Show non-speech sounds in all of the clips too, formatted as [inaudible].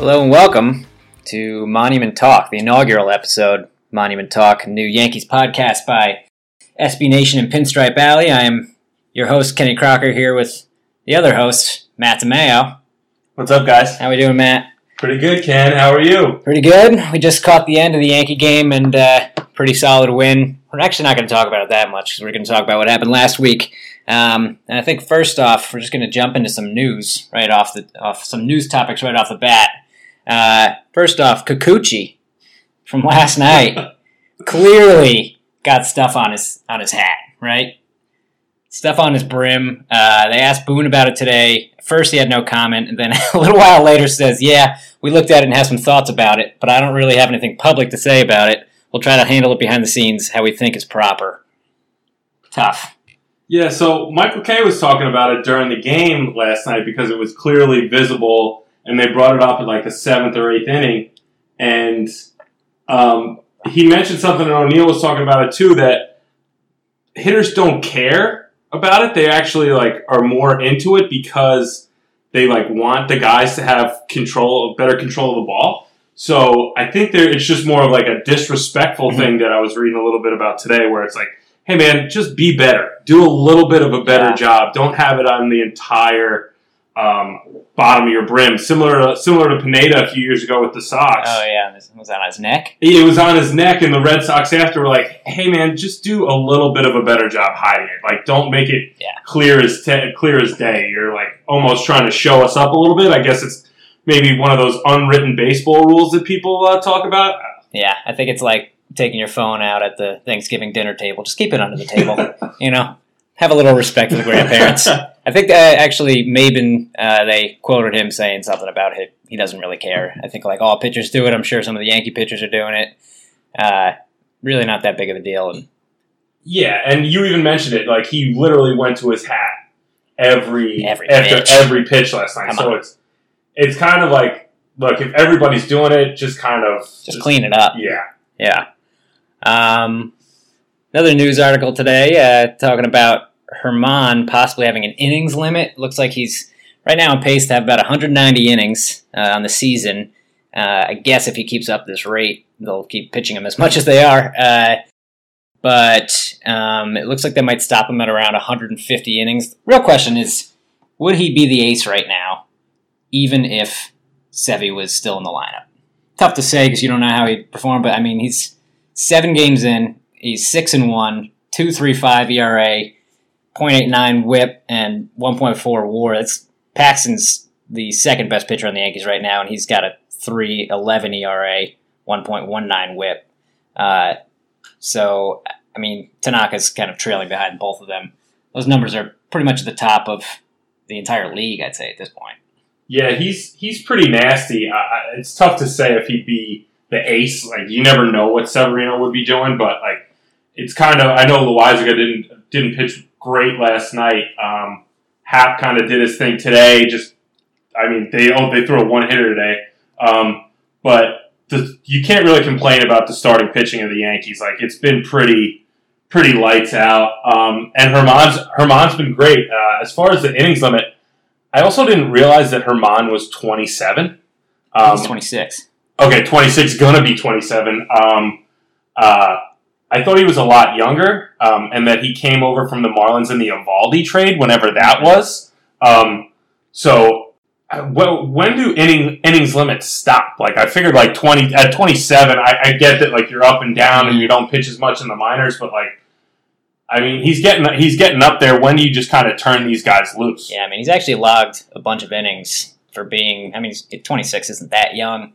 Hello and welcome to Monument Talk, the inaugural episode. Monument Talk, new Yankees podcast by SB Nation and Pinstripe Alley. I am your host, Kenny Crocker, here with the other host, Matt DeMayo. What's up, guys? How we doing, Matt? Pretty good, Ken. How are you? Pretty good. We just caught the end of the Yankee game and uh, pretty solid win. We're actually not going to talk about it that much because we're going to talk about what happened last week. Um, and I think first off, we're just going to jump into some news right off the off some news topics right off the bat. Uh, first off, Kikuchi from last night [laughs] clearly got stuff on his on his hat, right? Stuff on his brim. Uh, they asked Boone about it today. First, he had no comment, and then [laughs] a little while later says, "Yeah, we looked at it and have some thoughts about it, but I don't really have anything public to say about it. We'll try to handle it behind the scenes how we think is proper." Tough. Yeah, so Michael Kay was talking about it during the game last night because it was clearly visible, and they brought it up at like the seventh or eighth inning, and um, he mentioned something, and O'Neill was talking about it too that hitters don't care about it. They actually like are more into it because they like want the guys to have control, of better control of the ball. So I think there, it's just more of like a disrespectful Mhm. thing that I was reading a little bit about today, where it's like, hey man, just be better, do a little bit of a better Yeah. job. Don't have it on the entire um, bottom of your brim, similar to similar to Pineda a few years ago with the Sox. Oh yeah, this- was on his neck? It was on his neck, and the Red Sox after were like, "Hey, man, just do a little bit of a better job hiding it. Like, don't make it Yeah. clear as te- clear as day. You're like almost trying to show us up a little bit. I guess it's maybe one of those unwritten baseball rules that people uh, talk about. Yeah, I think it's like taking your phone out at the Thanksgiving dinner table. Just keep it under the table. [laughs] you know, have a little respect for the grandparents. [laughs] I think actually Maybin, uh, they quoted him saying something about it. He doesn't really care. I think like all pitchers do it. I'm sure some of the Yankee pitchers are doing it. Uh, really not that big of a deal. And yeah, and you even mentioned it. Like he literally went to his hat every, Every after pitch. every pitch last night. Come so on. it's it's kind of like look if everybody's doing it, just kind of just clean it up. Yeah. Yeah. Um, another news article today uh, talking about Germán possibly having an innings limit. Looks like he's right now on pace to have about 190 innings uh, on the season. Uh, I guess if he keeps up this rate, they'll keep pitching him as much as they are. Uh, but um, it looks like they might stop him at around 150 innings. Real question is, would he be the ace right now, even if Sevy was still in the lineup? Tough to say because you don't know how he'd perform, but I mean, he's seven games in. He's six and one, two three five ERA, 0.89 WHIP, and 1.4 WAR. That's Paxton's the second best pitcher on the Yankees right now, and he's got a 3.11 ERA, 1.19 WHIP. Uh, so, I mean, Tanaka's kind of trailing behind both of them. Those numbers are pretty much at the top of the entire league, I'd say, at this point. Yeah, he's he's pretty nasty. I, it's tough to say if he'd be the ace. Like you never know what Severino would be doing, but like it's kind of. I know Loaisiga didn't didn't pitch great last night. Um, Happ kind of did his thing today. Just, I mean, they oh they threw a one hitter today, um, but the, you can't really complain about the starting pitching of the Yankees. Like it's been pretty pretty lights out. Um, and Germán's Germán's been great uh, as far as the innings limit. I also didn't realize that Germán was 27. Um, he's 26. okay, 26, gonna be 27. Um, uh, I thought he was a lot younger, um, and that he came over from the Marlins in the Eovaldi trade, whenever that was. Um, so, uh, well, when do inning, innings limits stop? Like, I figured like 20 at 27. I, I get that like you're up and down and you don't pitch as much in the minors, but like, I mean, he's getting he's getting up there. When do you just kind of turn these guys loose? Yeah, I mean, he's actually logged a bunch of innings for being. I mean, 26 isn't that young.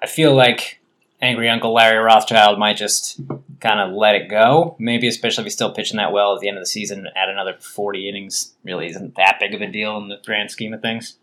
I feel like angry Uncle Larry Rothschild might just kind of let it go. Maybe, especially if he's still pitching that well at the end of the season, add another 40 innings really isn't that big of a deal in the grand scheme of things.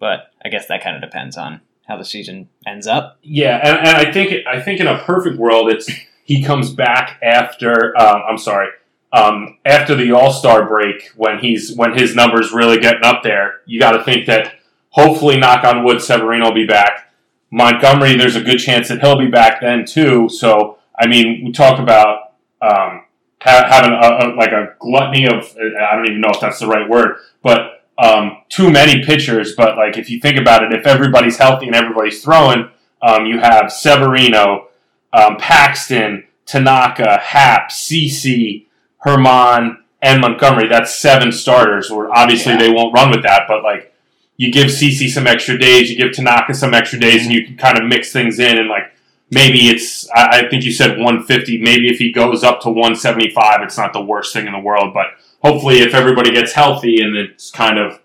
But I guess that kind of depends on how the season ends up. Yeah, and, and I think I think in a perfect world, it's he comes back after. Um, I'm sorry, um, after the All Star break when he's when his numbers really getting up there. You got to think that hopefully, knock on wood, Severino will be back. Montgomery, there's a good chance that he'll be back then too. So I mean, we talk about um, ha- having a, a, like a gluttony of I don't even know if that's the right word, but um, too many pitchers, but like if you think about it, if everybody's healthy and everybody's throwing, um, you have Severino, um, Paxton, Tanaka, Happ, CC, Germán, and Montgomery. That's seven starters. Or obviously Yeah. they won't run with that, but like you give CC some extra days, you give Tanaka some extra days, and you can kind of mix things in and like. Maybe it's, I I think you said 150. Maybe if he goes up to 175, it's not the worst thing in the world. But hopefully, if everybody gets healthy and it's kind of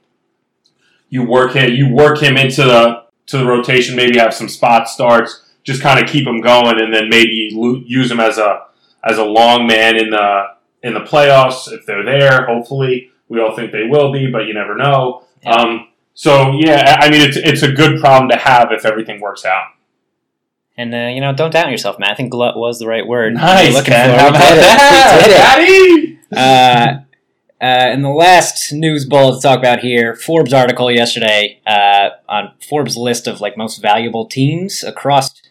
you work him, you work him into the to the rotation. Maybe have some spot starts, just kind of keep him going, and then maybe use him as a as a long man in the in the playoffs if they're there. Hopefully, we all think they will be, but you never know. Yeah. Um, so yeah, I I mean it's it's a good problem to have if everything works out. And uh, you know, don't doubt yourself, man. I think glut was the right word. Nice, looking Ken. for. How about did it. We did it. that, Daddy? Uh, uh, and the last news bullet to talk about here, Forbes article yesterday uh, on Forbes list of like most valuable teams across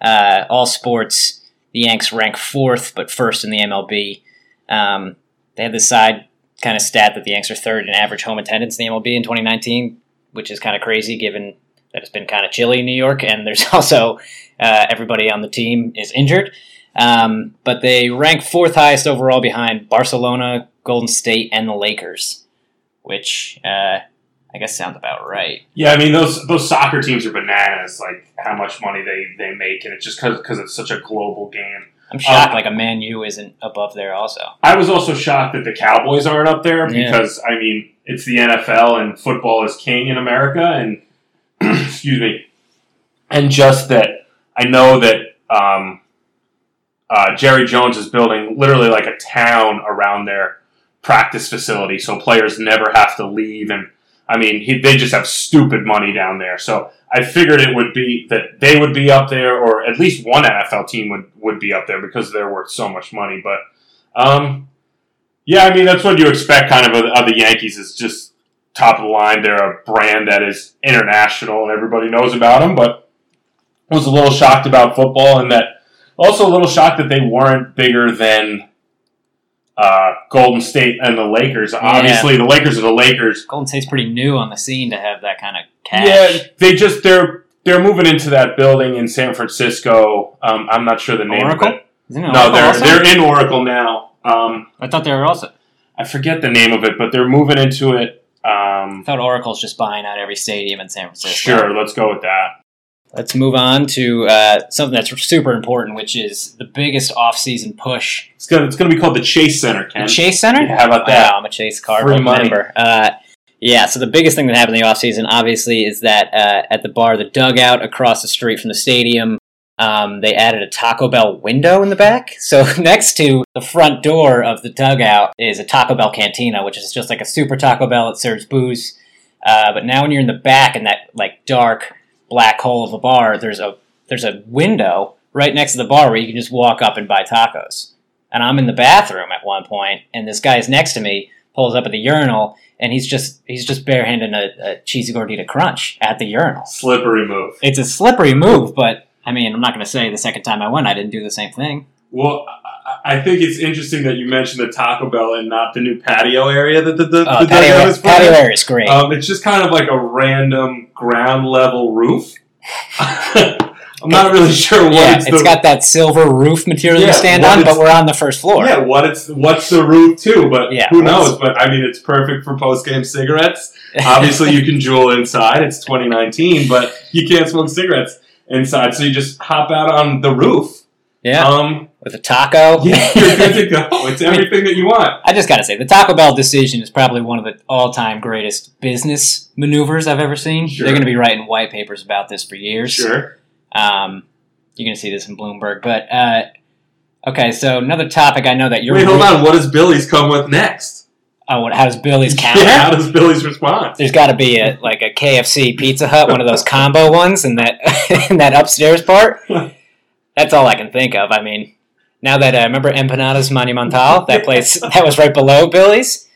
uh, all sports. The Yanks rank fourth, but first in the MLB. Um, they had this side kind of stat that the Yanks are third in average home attendance in the MLB in 2019, which is kind of crazy given that it's been kind of chilly in New York, and there's [laughs] also uh, everybody on the team is injured. Um, but they rank fourth highest overall behind Barcelona, Golden State, and the Lakers, which uh, I guess sounds about right. Yeah, I mean those those soccer teams are bananas. Like how much money they, they make, and it's just because it's such a global game. I'm shocked Um, like a Man U isn't above there also. I was also shocked that the Cowboys aren't up there Yeah. because I mean it's the NFL and football is king in America, and [clears throat] excuse me, and just that I know that um, uh, Jerry Jones is building literally like a town around their practice facility, so players never have to leave. And I mean, he, they just have stupid money down there. So I figured it would be that they would be up there, or at least one NFL team would would be up there because they're worth so much money. But um, yeah, I mean that's what you expect kind of of, of the Yankees is just top of the line. They're a brand that is international and everybody knows about them. But I was a little shocked about football and that also a little shocked that they weren't bigger than uh, Golden State and the Lakers. Obviously, the Lakers are the Lakers. Golden State's pretty new on the scene to have that kind of cash. Yeah, they just they're they're moving into that building in San Francisco. Um, I'm not sure the name Oracle? of it. Isn't it No, Oracle they're also? they're in Oracle now. Um, I thought they were also. I forget the name of it, but they're moving into it. I Um, thought Oracle's just buying out every stadium in San Francisco. sure, let's go with that. Let's move on to uh, something that's super important, which is the biggest off-season push. It's gonna it's gonna be called the Chase Center, Ken. The Chase Center? Yeah, how about that? Wow, I'm a Chase Card Free money. member. Uh, yeah, so the biggest thing that happened in the offseason, obviously, is that uh, at the bar, the dugout across the street from the stadium, um, they added a Taco Bell window in the back. So [laughs] next to the front door of the dugout is a Taco Bell cantina, which is just like a super Taco Bell. It serves booze. Uh, but now when you're in the back in that like dark black hole of a bar, there's a there's a window right next to the bar where you can just walk up and buy tacos. And I'm in the bathroom at one point, and this guy's next to me pulls up at the urinal, and he's just he's just barehanding a, a cheesy gordita crunch at the urinal. Slippery move. It's a slippery move, but I mean, I'm not going to say the second time I went I didn't do the same thing. Well, I- I think it's interesting that you mentioned the Taco Bell and not the new patio area that the, the, Uh, the patio, patio area is great. Um, it's just kind of like a random ground level roof. [laughs] I'm not really sure what yeah, it's, it's the, got that silver roof material Yeah, you stand on, but we're on the first floor. yeah, what it's what's the roof too, but Yeah, who knows? But I mean, it's perfect for post game cigarettes. [laughs] Obviously, you can Juul inside. It's 2019, but you can't smoke cigarettes inside, so you just hop out on the roof. yeah, Um, with a taco. [laughs] yeah, you're good to go. [laughs] It's everything that you want. I just gotta say, the Taco Bell decision is probably one of the all-time greatest business maneuvers I've ever seen. Sure. They're gonna be writing white papers about this for years. Sure. Um, you're gonna see this in Bloomberg, but uh, okay. So another topic I know that you're. Wait, hold on. What does Billy's come with next? Oh, what, how does Billy's counter? Yeah, how does Billy's respond? There's got to be a like a KFC Pizza Hut, one of those combo ones, in that [laughs] in that upstairs part. That's all I can think of. I mean, now that I remember Empanadas Monumental, that [laughs] place that was right below Billy's.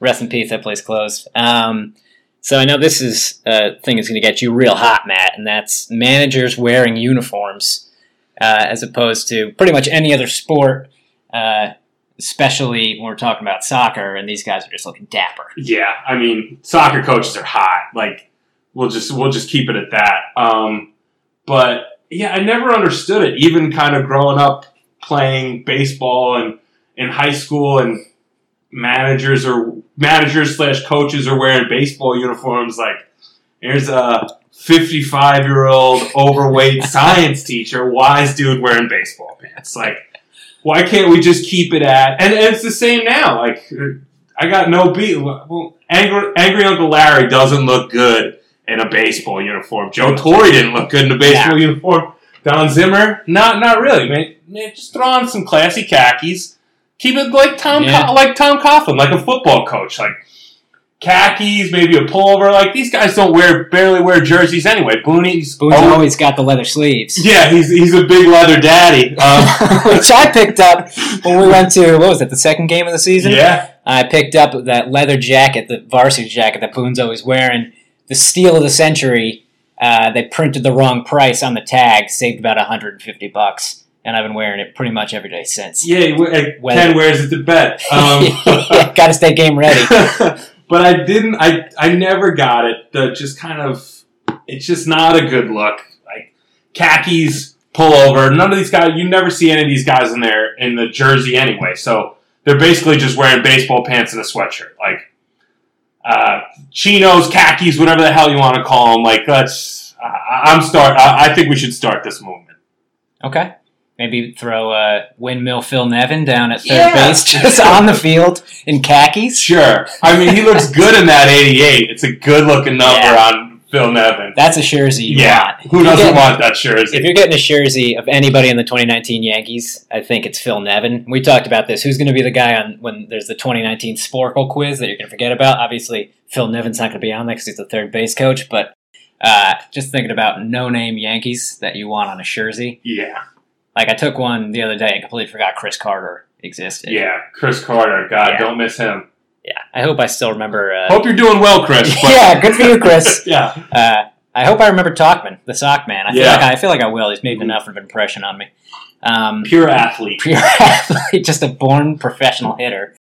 Rest in peace. That place closed. Um, so I know this is a thing that's going to get you real hot, Matt, and that's managers wearing uniforms uh, as opposed to pretty much any other sport. Uh, especially when we're talking about soccer and these guys are just looking dapper. Yeah, I mean, soccer coaches are hot. Like, we'll just we'll just keep it at that. Um, but yeah, I never understood it. Even kind of growing up playing baseball and in high school, and managers or managers slash coaches are wearing baseball uniforms. Like, there's a 55 year old overweight science teacher, wise dude wearing baseball pants. Like, why can't we just keep it at? And, and it's the same now. Like, I got no beat. Well, angry, angry Uncle Larry doesn't look good in a baseball uniform. Joe Torre didn't look good in a baseball yeah. uniform. Don Zimmer, not not really, man. man. Just throw on some classy khakis. Keep it like Tom, yeah. Co- like Tom Coughlin, like a football coach. Like khakis, maybe a pullover. Like these guys don't wear barely wear jerseys anyway. Booney's Boone's always, always got the leather sleeves. Yeah, he's he's a big leather daddy, um, [laughs] which I picked up when we went to what was it the second game of the season? Yeah, I picked up that leather jacket, the varsity jacket that Boone's always wearing. The steal of the century. Uh, they printed the wrong price on the tag, saved about 150 bucks and I've been wearing it pretty much every day since. Yeah, Ken wears it to bed. [laughs] Um, [laughs] yeah, got to stay game ready. But I didn't. I I never got it. The just kind of. It's just not a good look. Like khakis pullover. None of these guys. You never see any of these guys in there in the jersey anyway. So they're basically just wearing baseball pants and a sweatshirt. Like uh, chinos, khakis, whatever the hell you want to call them. Like that's. I'm start. I, I think we should start this movement. Okay. Maybe throw uh, windmill Phil Nevin down at third yeah. base, [laughs] just on the field in khakis. Sure. I mean, he looks good in that 88. It's a good looking number yeah. on Phil Nevin. That's a jersey you yeah. want. Who doesn't getting, want that jersey? If you're getting a jersey of anybody in the 2019 Yankees, I think it's Phil Nevin. We talked about this. Who's going to be the guy on when there's the 2019 Sporcle quiz that you're going to forget about? Obviously, Phil Nevin's not going to be on there because he's the third base coach, but uh, just thinking about no-name Yankees that you want on a jersey. Yeah. Like I took one the other day and completely forgot Chris Carter existed. Yeah, Chris Carter. God, yeah. don't miss him. Yeah, I hope I still remember. Uh, hope you're doing well, Chris. [laughs] yeah, good for you, Chris. [laughs] yeah. Uh, I hope I remember Tauchman, the sock man. I feel yeah. like I, I feel like I will. He's made enough of an impression on me. Um, pure athlete. Pure [laughs] athlete. Just a born professional hitter.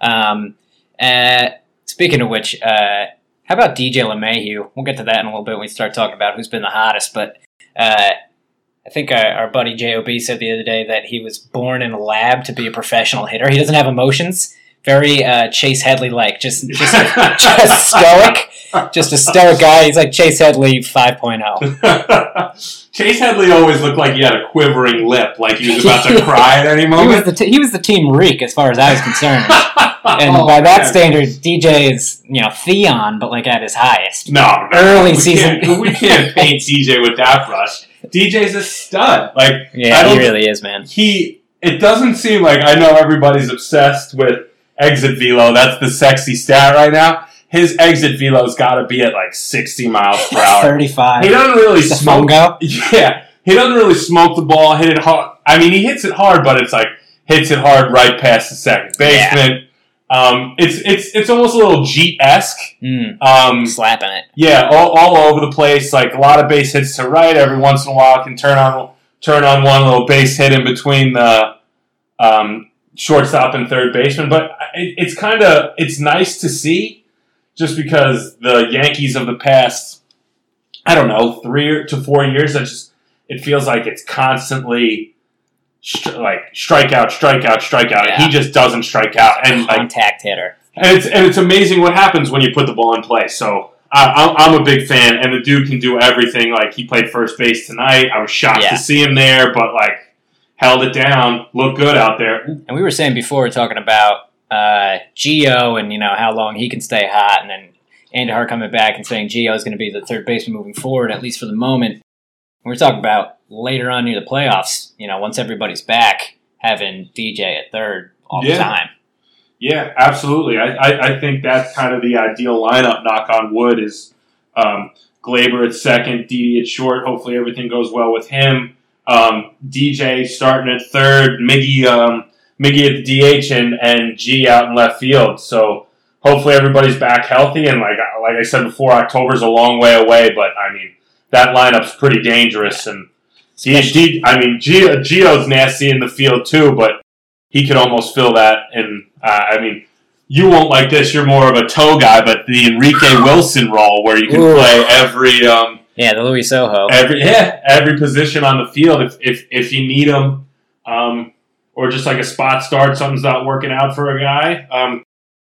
Um, uh, speaking of which, uh, how about DJ LeMahieu? We'll get to that in a little bit when we start talking about who's been the hottest. But uh, I think our, our buddy Job said the other day that he was born in a lab to be a professional hitter. He doesn't have emotions. Very uh, Chase Headley like, just just, [laughs] just stoic, just a stoic guy. He's like Chase Headley 5.0. [laughs] Chase Headley always looked like he had a quivering lip, like he was about to cry at any moment. [laughs] He was the, t- he was the team reek as far as I was concerned. and oh, by that man. standard, DJ is you know Theon, but like at his highest. No, no early we season. Can't, we can't paint DJ with that brush. DJ's a stud. Like yeah, he really is, man. He. It doesn't seem like I know everybody's obsessed with exit velo. That's the sexy stat right now. His exit velo's got to be at like sixty miles per hour. [laughs] Thirty-five. He doesn't really smoke. Yeah, he doesn't really smoke the ball. Hit it hard. I mean, he hits it hard, but it's like hits it hard right past the second baseman. Yeah. Um, it's it's it's almost a little Jeet esque. Mm, um, slapping it. Yeah, all, all over the place. Like a lot of base hits to right. Every once in a while, I can turn on turn on one little base hit in between the um, shortstop and third baseman. But it, it's kind of it's nice to see, just because the Yankees of the past, I don't know, three to four years. That just it feels like it's constantly like strikeout, strikeout, strikeout. Yeah. He just doesn't strike out, and like, contact hitter. And it's and it's amazing what happens when you put the ball in play. So I, I'm a big fan, and the dude can do everything. Like he played first base tonight. I was shocked yeah. to see him there, but like held it down, looked good out there. And we were saying before, talking about uh, Gio and you know how long he can stay hot, and then Andujar coming back and saying Gio is going to be the third baseman moving forward, at least for the moment. We're talking about later on near the playoffs, you know, once everybody's back, having DJ at third all yeah. the time. Yeah, absolutely. I, I, I, think that's kind of the ideal lineup. Knock on wood is um, Gleyber at second, Didi at short. Hopefully everything goes well with him. Um, DJ starting at third, Miggy um, Miggy at the DH, and and G out in left field. So hopefully everybody's back healthy. And like like I said before, October's a long way away, but I mean that lineup's pretty dangerous and. He, he, I mean, Gio, Gio's nasty in the field too, but he could almost fill that. And uh, I mean, you won't like this. You're more of a toe guy, but the Enrique [laughs] Wilson role where you can Ooh. play every um, Yeah, the Luis Sojo. every yeah every position on the field if if, if you need them, um, or just like a spot start, something's not working out for a guy. Um,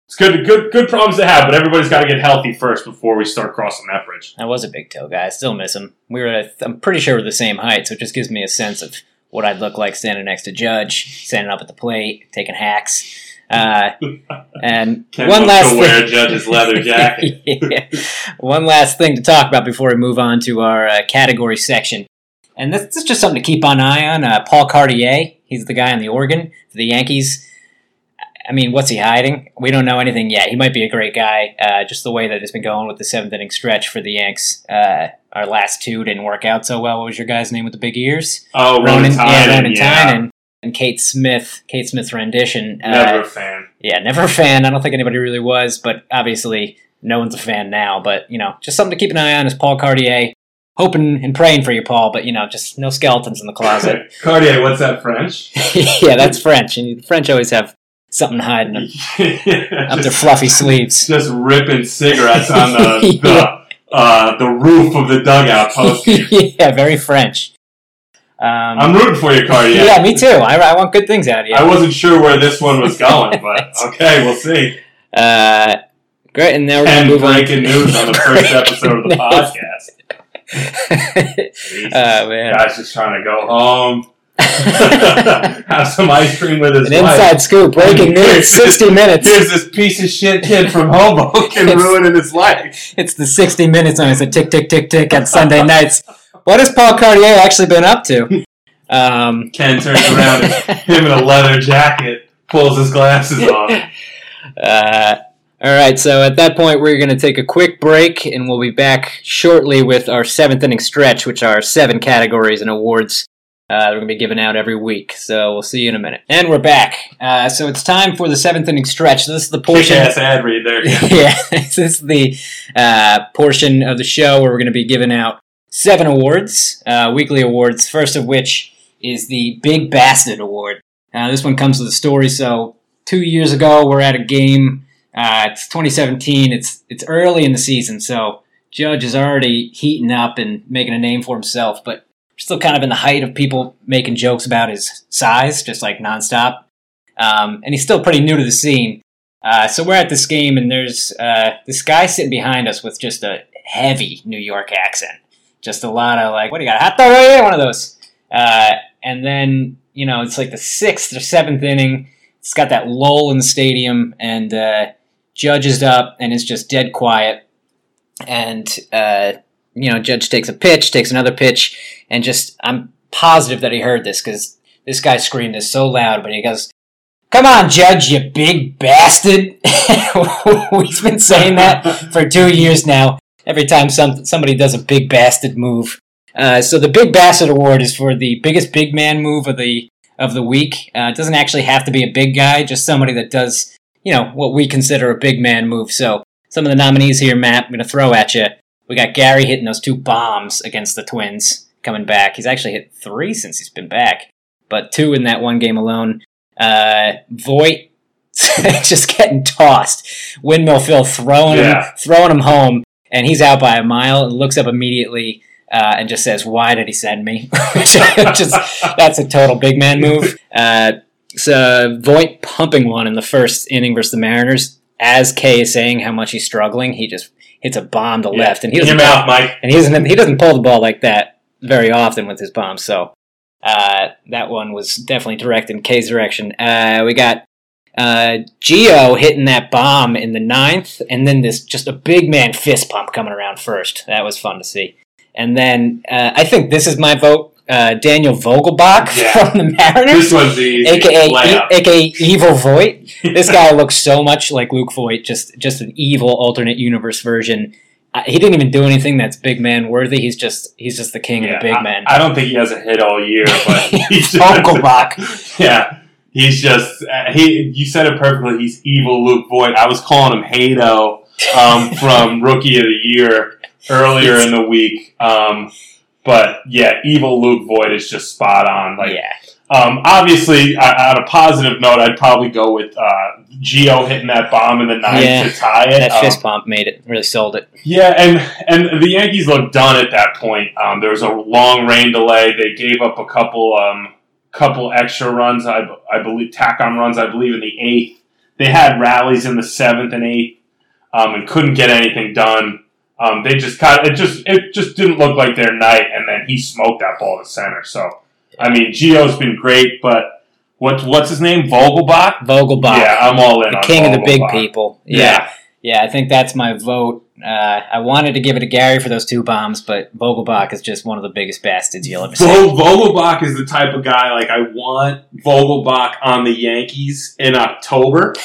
it's good good good problems to have, but everybody's got to get healthy first before we start crossing that bridge. I was a big toe guy. I still miss him. We were, at, I'm pretty sure we're the same height, so it just gives me a sense of what I'd look like standing next to Judge, standing up at the plate, taking hacks. Uh, [laughs] and one last to wear thing. Judge's leather jacket. [laughs] Yeah. One last thing to talk about before we move on to our uh, category section. And this, this is just something to keep an eye on. Uh, Paul Cartier, he's the guy on the organ for the Yankees. I mean, what's he hiding? We don't know anything yet. He might be a great guy. Uh, just the way that it's been going with the seventh inning stretch for the Yanks. Uh, our last two didn't work out so well. What was your guy's name with the big ears? Oh, Ronan, yeah, Ronan yeah. Tynan. And Kate Smith, Kate Smith's rendition. Uh, Never a fan. yeah, never a fan. I don't think anybody really was, but obviously no one's a fan now. But you know, just something to keep an eye on is Paul Cartier. Hoping and praying for you, Paul, but you know, just no skeletons in the closet. [laughs] Cartier, what's that French? [laughs] yeah, that's French, and French always have something hiding up, [laughs] up their fluffy sleeves. just ripping cigarettes on the [laughs] the, uh, the roof of the dugout post. [laughs] yeah, very French. Um, I'm rooting for you, Cartier. yeah, me too. I, I want good things out of you. I wasn't sure where this one was going, but okay, we'll see. Uh, great, and now we're going And to move on. breaking news on the first episode of the podcast. oh man. Guy's just trying to go home, [laughs] have some ice cream with his An wife. inside scoop, breaking news, 60 minutes. Here's this piece of shit kid from Hoboken It's- ruining his life. It's the 60 minutes and it's a tick, tick, tick, tick on Sunday nights. What has Paul Cartier actually been up to? Um, Ken turns around and him in a leather jacket pulls his glasses off. uh, all right, so at that point, we're going to take a quick break and we'll be back shortly with our seventh inning stretch, which are seven categories and awards. Uh, we're going to be given out every week, so we'll see you in a minute. And we're back. Uh, so it's time for the seventh inning stretch. This is the portion. Kick-ass ad read there. [laughs] Yeah, this is the uh, portion of the show where we're going to be giving out seven awards, uh, weekly awards. First of which is the Big Bastard Award. Uh, this one comes with a story. So two years ago, we're at a game. Uh, it's 2017. It's it's early in the season, so Judge is already heating up and making a name for himself. But still kind of in the height of people making jokes about his size, just like nonstop. Um, and he's still pretty new to the scene. Uh, so we're at this game, and there's uh, this guy sitting behind us with just a heavy New York accent. Just a lot of like, what do you got? Hot dog? Yeah, one of those. Uh, and then, you know, it's like the sixth or seventh inning. It's got that lull in the stadium, and uh, Judge is up, and it's just dead quiet. And, uh, you know, Judge takes a pitch, takes another pitch, and just, I'm positive that he heard this because this guy screamed this so loud, but he goes, Come on, Judge, you big bastard. [laughs] We've been saying that for two years now. Every time some, somebody does a big bastard move. Uh, so the Big Bastard Award is for the biggest big man move of the of the week. Uh, it doesn't actually have to be a big guy, just somebody that does, you know, what we consider a big man move. So some of the nominees here, Matt, I'm going to throw at you. We got Gary hitting those two bombs against the Twins coming back. He's actually hit three since he's been back, but two in that one game alone. Uh, Voit [laughs] just getting tossed. Windmill Phil throwing him, throwing him home, and he's out by a mile and looks up immediately uh, and just says, "Why did he send me?" [laughs] Which just that's a total big man move. Uh, so Voit pumping one in the first inning versus the Mariners. As Kay is saying how much he's struggling, he just hits a bomb to Yeah. left, and he In your doesn't mouth, Mike. and he doesn't he doesn't pull the ball like that very often with his bombs. So uh, that one was definitely direct in Kay's direction. Uh, we got uh, Gio hitting that bomb in the ninth, and then this just a big man fist pump coming around first. That was fun to see. And then uh, I think this is my vote. Uh, Daniel Vogelbach [laughs] Yeah. from the Mariners, This one's easy. aka Layup. aka Evil Voit. [laughs] This guy looks so much like Luke Voit, just just an evil alternate universe version. Uh, he didn't even do anything that's big man worthy. He's just he's just the king Yeah, of the big I- men. I, don't think he has a hit all year, [laughs] but he's just, Vogelbach. yeah, he's just uh, he. You said it perfectly. He's evil Luke Voit. I was calling him Hado um, from Rookie of the Year earlier in the week. Um, but yeah, evil Luke Voit is just spot on. Like yeah, Um, obviously, uh, on a positive note, I'd probably go with uh, Gio hitting that bomb in the ninth Yeah, to tie it. That Um, fist pump made it, really sold it. yeah, and and the Yankees looked done at that point. Um, there was a long rain delay. They gave up a couple um, couple extra runs. I, I believe tack on runs. I believe in the eighth. They had rallies in the seventh and eighth, um, and couldn't get anything done. Um, they just kind of it just it just didn't look like their night. And then he smoked that ball to center. So I mean, Gio's been great, but what's what's his name? Vogelbach. Vogelbach, Yeah, I'm all in. the king of the big people. Yeah. Yeah. yeah, I think that's my vote. Uh, I wanted to give it to Gary for those two bombs, but Vogelbach is just one of the biggest bastards you'll ever see. Vogelbach is the type of guy like I want Vogelbach on the Yankees in October. [laughs]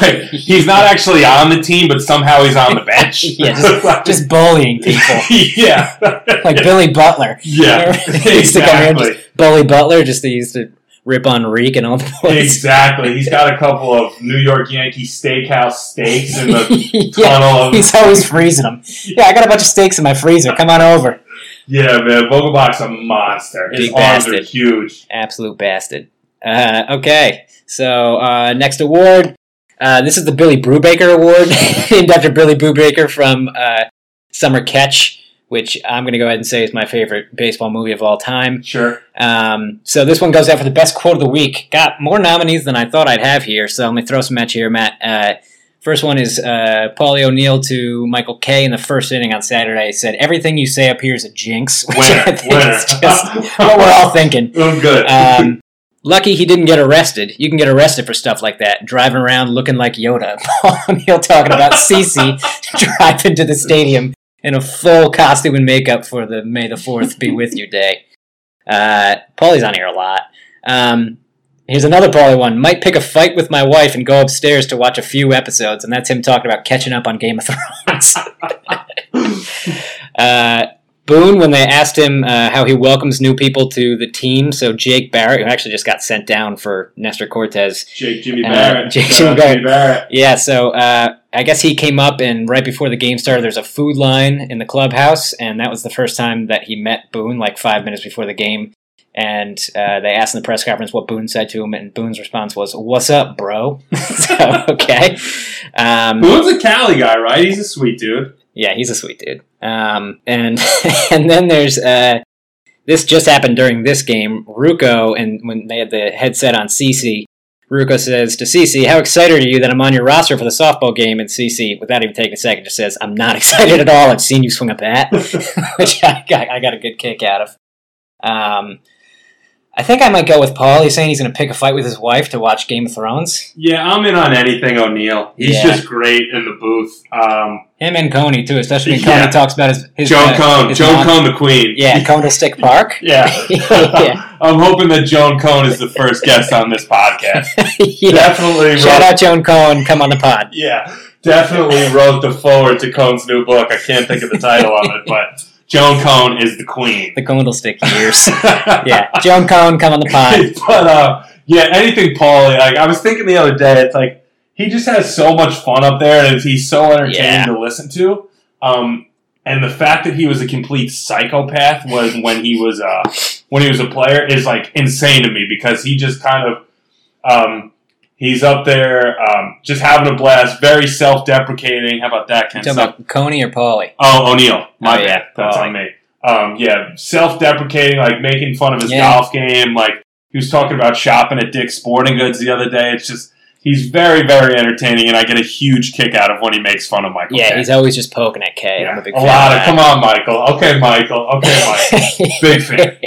Like, he's not actually on the team, but somehow he's on the bench. [laughs] Yeah, just- [laughs] just bullying people, yeah, like Billy Butler. yeah, He used to come here and exactly, Bully Butler just used to rip on Reek and all the boys. exactly. He's got a [laughs] couple of New York Yankee steakhouse steaks in the [laughs] yeah, tunnel. He's always freezing them. Yeah, I got a bunch of steaks in my freezer. Come on over. yeah, man, Vogelbach's a monster. His Big arms are bastard. huge. Absolute bastard. Uh, okay, so uh, next award. Uh, this is the Billy Brubaker Award, [laughs] named after Billy Brubaker from uh, Summer Catch, which I'm going to go ahead and say is my favorite baseball movie of all time. Sure. Um, so this one goes out for the best quote of the week. Got more nominees than I thought I'd have here, so let me throw some at you here, Matt. Uh, first one is uh, Paulie O'Neill to Michael Kay in the first inning on Saturday. Said, "Everything you say up here is a jinx," [laughs] which I think winner. is just what we're all thinking. [laughs] I'm good. Um, lucky he didn't get arrested. You can get arrested for stuff like that. Driving around looking like Yoda. [laughs] Paul O'Neill talking about CC driving to the stadium in a full costume and makeup for the May the 4th Be With You Day. Uh, Paulie's on here a lot. Um, here's another Paulie one. Might pick a fight with my wife and go upstairs to watch a few episodes, and that's him talking about catching up on Game of Thrones. [laughs] Uh, Boone, when they asked him uh, how he welcomes new people to the team, so Jake Barrett, who actually just got sent down for Nestor Cortes. Jake Jimmy uh, Barrett. [laughs] Jake Jimmy Barrett. Barrett. Yeah, so uh, I guess he came up, and right before the game started, there's a food line in the clubhouse, and that was the first time that he met Boone, like five minutes before the game. And uh, they asked in the press conference what Boone said to him, and Boone's response was, "What's up, bro?" [laughs] so okay, um, Boone's a Cali guy, right? He's a sweet dude. yeah, he's a sweet dude. Um, and [laughs] and then there's uh, this just happened during this game. Ruko and when they had the headset on CC, Ruko says to CC, "How excited are you that I'm on your roster for the softball game?" And CC, without even taking a second, just says, "I'm not [laughs] excited at all. I've seen you swing a bat," [laughs] which I got, I got a good kick out of. Um, I think I might go with Paul. He's saying he's going to pick a fight with his wife to watch Game of Thrones. Yeah, I'm in on anything O'Neill. He's Yeah. just great in the booth. Um, Him and Coney too, especially when Yeah. Coney talks about his, his Joan uh, Cone. his Joan mom- Cone, the queen. Yeah, Candlestick Park. [laughs] Yeah. [laughs] Yeah. [laughs] I'm hoping that Joan Cone is the first guest on this podcast. yeah. Definitely Shout wrote, out Joan Cone. Come on the pod. Yeah, definitely wrote the forward to Cone's new book. I can't think of the title of it, but Joan Cone is the queen. The Candlestick years. [laughs] yeah, Joan Cone. Come on the pod. [laughs] but uh, yeah, anything Paulie. Like I was thinking the other day, it's like he just has so much fun up there, and he's so entertaining Yeah. to listen to. Um, and the fact that he was a complete psychopath was when he was uh, when he was a player is like insane to me because he just kind of um, he's up there um, just having a blast, very self deprecating. How about that, Ken? You talking about Coney or Paulie? Oh, O'Neill. My Oh, yeah. bad. That's Oh. on me. Um, yeah, self-deprecating, like making fun of his Yeah. golf game. Like he was talking about shopping at Dick's Sporting Goods the other day. It's just he's very, very entertaining, and I get a huge kick out of when he makes fun of Michael. Yeah, Caine. he's always just poking at Kay. Yeah, I'm a big a fan lot of. of Come on, Michael. Okay, Michael. Okay, Michael. [laughs] Big fan. [laughs]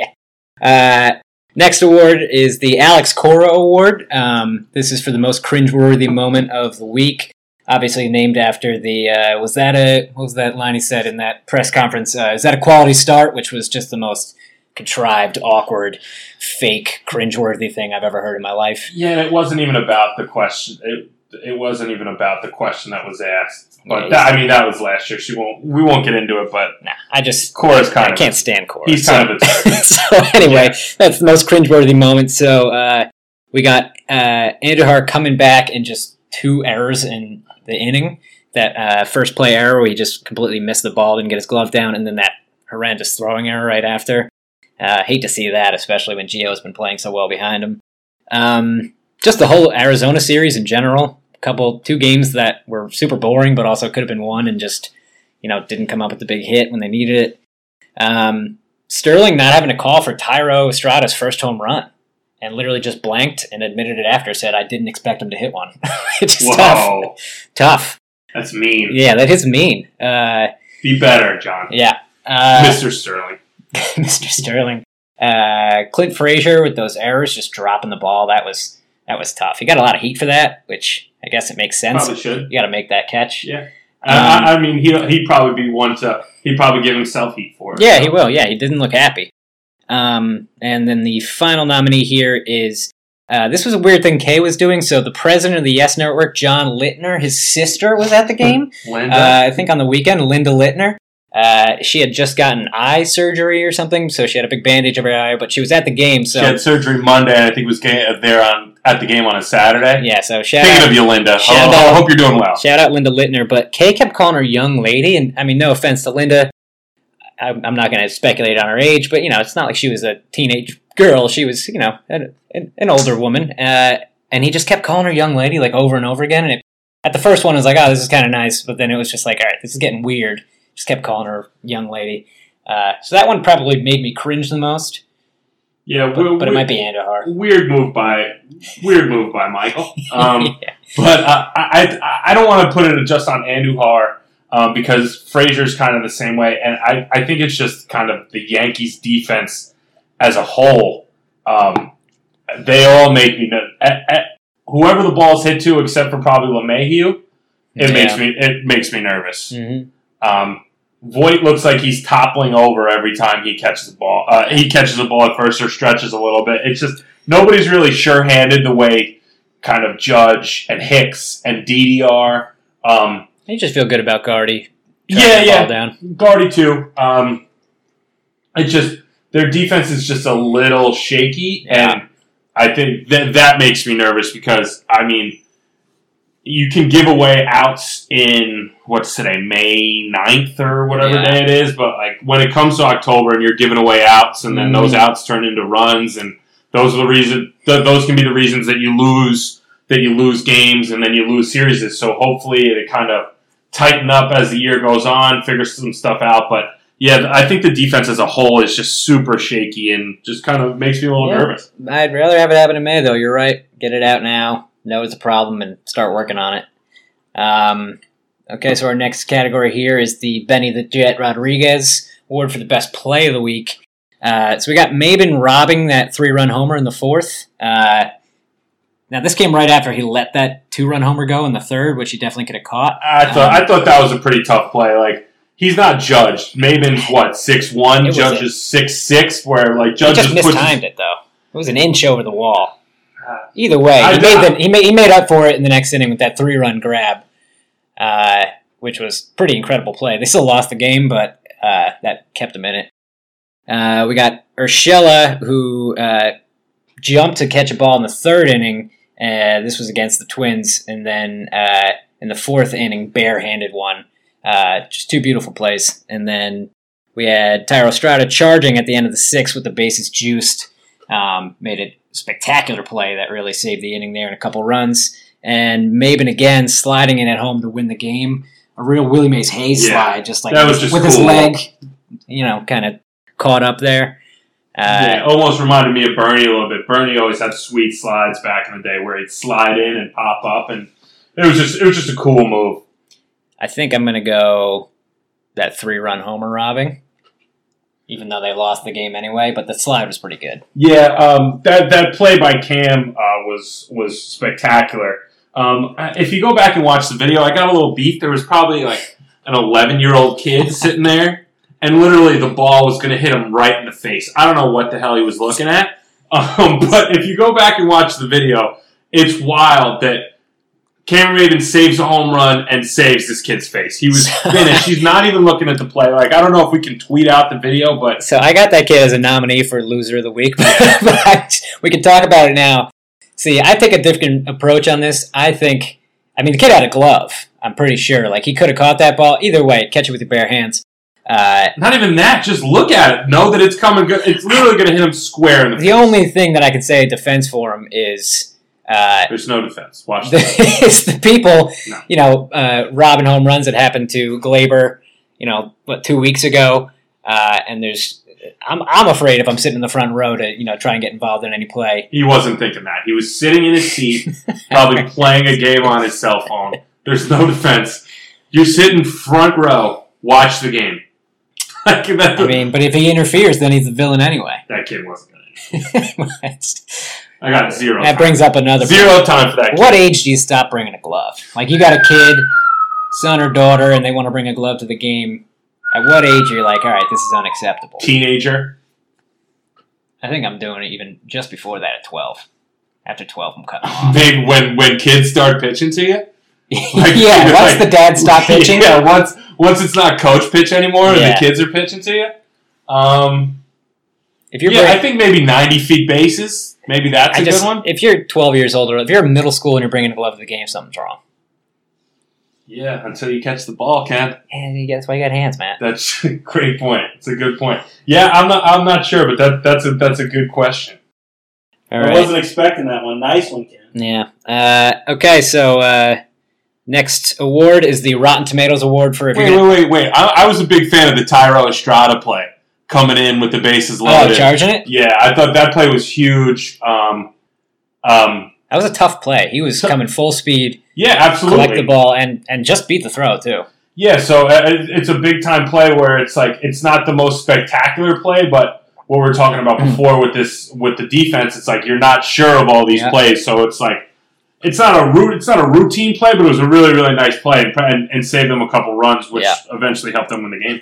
Uh, next award is the Alex Cora Award. Um, this is for the most cringeworthy moment of the week. Obviously named after the uh, was that a what was that line he said in that press conference? Uh, is that a quality start? Which was just the most contrived, awkward, fake, cringeworthy thing I've ever heard in my life. Yeah, it wasn't even about the question. It, it wasn't even about the question that was asked. But Yeah, that, I mean, that was last year. She won't. We won't get into it. But Nah, I just Cora's kind I of. can't stand Cora. He's so- kind of a [laughs] so anyway, that's the most cringeworthy moment. So uh, we got uh, Andujar coming back and just two errors in the inning. That uh, first play error where he just completely missed the ball, didn't get his glove down, and then that horrendous throwing error right after. Uh, hate to see that, especially when Gio's been playing so well behind him. Um, just the whole Arizona series in general. A couple, two games that were super boring, but also could have been won and just, you know, didn't come up with the big hit when they needed it. Um, Sterling not having to call for Thairo Estrada's first home run and literally just blanked and admitted it after. Said I didn't expect him to hit one. [laughs] it's just tough. Whoa, Tough. that's mean. Yeah, that is mean. Uh, Be better, John. yeah. Uh, Mr. Sterling. [laughs] Mr. Sterling. Uh, Clint Frazier with those errors, just dropping the ball. That was that was tough. He got a lot of heat for that, which I guess it makes sense. Probably should. You got to make that catch. Yeah. Um, I, I- mean, he he'd probably be one to. He'd probably give himself heat for it. Yeah, he will. Yeah, he didn't look happy. Um, and then the final nominee here is uh, this was a weird thing Kay was doing. So the president of the Yes Network, John Littner, his sister was at the game. Linda. Uh, I think on the weekend, Linda Littner. Uh, she had just gotten eye surgery or something, so she had a big bandage over her eye. But she was at the game, so she had surgery Monday, and I think was ga- there on at the game on a Saturday. yeah. So shout Thinking out, of you, Linda. Shout I, I out. hope you're doing well. shout out Linda Littner. But Kay kept calling her young lady, and I mean, no offense to Linda. I'm I'm not going to speculate on her age, but you know, it's not like she was a teenage girl. She was, you know, an, an, an older woman. Uh, and he just kept calling her young lady like over and over again. And it, at the first one, I was like, oh, this is kind of nice. But then it was just like, all right, this is getting weird. Just kept calling her young lady. Uh, so that one probably made me cringe the most. Yeah, But, we- but it we- might be Andujar. weird move by weird move by Michael. [laughs] Um, yeah. But uh, I, I, I don't want to put it just on Andujar um, because Frazier's kind of the same way, and I, I think it's just kind of the Yankees' defense as a whole. Um, they all make me at, at, whoever the ball's hit to, except for probably LeMahieu, it makes me it makes me nervous. hmm Um, Voit looks like he's toppling over every time he catches the ball. Uh, he catches the ball at first or stretches a little bit. It's just nobody's really sure-handed the way kind of Judge and Hicks and DDR. Um, You just feel good about Gardy. yeah, yeah, down. Gardy too. Um, it's just their defense is just a little shaky, Yeah. and I think that that makes me nervous because I mean, you can give away outs in what's today, May 9th or whatever Yeah. day it is, but like when it comes to October and you're giving away outs, and then Mhm. those outs turn into runs, and those are the reason. Th- those can be the reasons that you lose that you lose games and then you lose series. So hopefully it kind of tighten up as the year goes on, figure some stuff out. But yeah, I think the defense as a whole is just super shaky and just kind of makes me a little Yeah. nervous. I'd rather have it happen in May, though. You're right. Get it out now. Know it's a problem and start working on it. Um, okay, so our next category here is the Benny the Jet Rodriguez award for the best play of the week. Uh, so we got Maybin robbing that three-run homer in the fourth. Uh, now this came right after he let that two-run homer go in the third, which he definitely could have caught. I thought Um, I thought that was a pretty tough play. Like he's not judged. Maybin's what six one, Judge is six six. Where like He Judge just just mistimed it though. It was an inch over the wall. Either way, I- he made, the, he made he made up for it in the next inning with that three run grab, uh, which was pretty incredible play. They still lost the game, but uh, that kept them in it. Uh, we got Urshela who uh, jumped to catch a ball in the third inning. Uh, this was against the Twins, and then uh, in the fourth inning, barehanded one. Uh, just two beautiful plays, and then we had Thairo Strada charging at the end of the sixth with the bases juiced. Um, made a spectacular play that really saved the inning there and a couple runs. And Maybin again sliding in at home to win the game. A real Willie Mays Hayes Yeah, slide, just like that was just with his leg, you know, kind of caught up there. Uh, yeah, almost reminded me of Bernie a little bit. Bernie always had sweet slides back in the day where he'd slide in and pop up, and it was just it was just a cool move. I think I'm going to go that three run homer robbing, even though they lost the game anyway. But the slide was pretty good. Yeah, um, that that play by Cam uh, was was spectacular. Um, if you go back and watch the video, I got a little beef. There was probably like an 11 year old kid sitting there, and literally the ball was going to hit him right in the face. I don't know what the hell he was looking at, [laughs] um, but if you go back and watch the video, it's wild that Cameron Maybin saves a home run and saves this kid's face. He was [laughs] finished. He's not even looking at the play. Like I don't know if we can tweet out the video, but So I got that kid as a nominee for loser of the week, [laughs] but we can talk about it now. See, I take a different approach on this. I think, I mean, the kid had a glove. I'm pretty sure. Like he could have caught that ball either way. Catch it with your bare hands. Uh, Not even that. Just look at it. Know that it's coming. It's literally going to hit him square in the. the only thing that I can say in defense for him is uh, There's no defense. Watch [laughs] it's the people, No. you know, uh, robbing home runs that happened to Gleyber, you know, what two weeks ago, uh, and there's. I'm, I'm afraid if I'm sitting in the front row to you know try and get involved in any play. He wasn't thinking that. He was sitting in his seat, [laughs] probably playing a game on his cell phone. There's no defense. You're sitting front row. Watch the game. [laughs] Like, I mean, but if he interferes, then he's a villain anyway. that kid wasn't going to. I got zero. that time. brings up another. zero time for that. Kid. What age do you stop bringing a glove? Like you got a kid, son or daughter, and they want to bring a glove to the game. At what age are you like, all right, this is unacceptable? Teenager. I think I'm doing it even just before that at 12. After 12, I'm cutting [laughs] off. Maybe when when kids start pitching to you. [laughs] Like, yeah, [laughs] like- once the dad stop pitching, Yeah, once once it's not coach pitch anymore and the kids are pitching to you. Um, if you're yeah, bring- I think maybe ninety feet bases. Maybe that's I a just, good one. if you're 12 years old or if you're in middle school and you're bringing a glove to the game, something's wrong. Yeah, until you catch the ball, Ken. And that's why you got hands, Matt. That's [laughs] a great point. It's a good point. Yeah, I'm not. I'm not sure, but that that's a that's a good question. All I right. wasn't expecting that one. Nice one, Ken. Yeah. Uh, okay, so uh, next award is the Rotten Tomatoes Award for Wait, wait, wait, wait. I, I was a big fan of the Thairo Estrada play coming in with the bases loaded. oh, loaded. charging it. yeah, I thought that play was huge. Um, um, That was a tough play. He was coming full speed, yeah, absolutely. collect the ball, and and just beat the throw too. Yeah, so uh, it's a big time play where it's like it's not the most spectacular play, but what we are talking about [clears throat] before with this with the defense, it's like you're not sure of all these Yeah. plays, so it's like it's not a root, it's not a routine play, but it was a really really nice play and, and, and saved them a couple runs, which Yeah. eventually helped them win the game.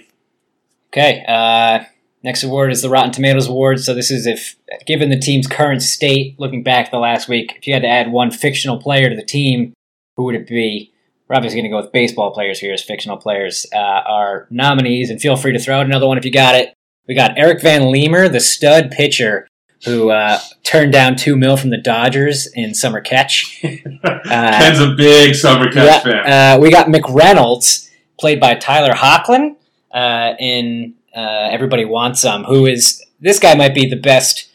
Okay. Uh, next award is the Rotten Tomatoes Award. So this is if, given the team's current state, looking back the last week, if you had to add one fictional player to the team, who would it be? We're obviously going to go with baseball players here as fictional players. Uh, our nominees, and feel free to throw out another one if you got it. We got Eric Van Leemer, the stud pitcher who uh, turned down two mil from the Dodgers in summer catch. [laughs] Ken's a big summer catch fan. Uh, we got McReynolds, played by Tyler Hoechlin uh, in uh, Everybody Wants Some, who is this guy might be the best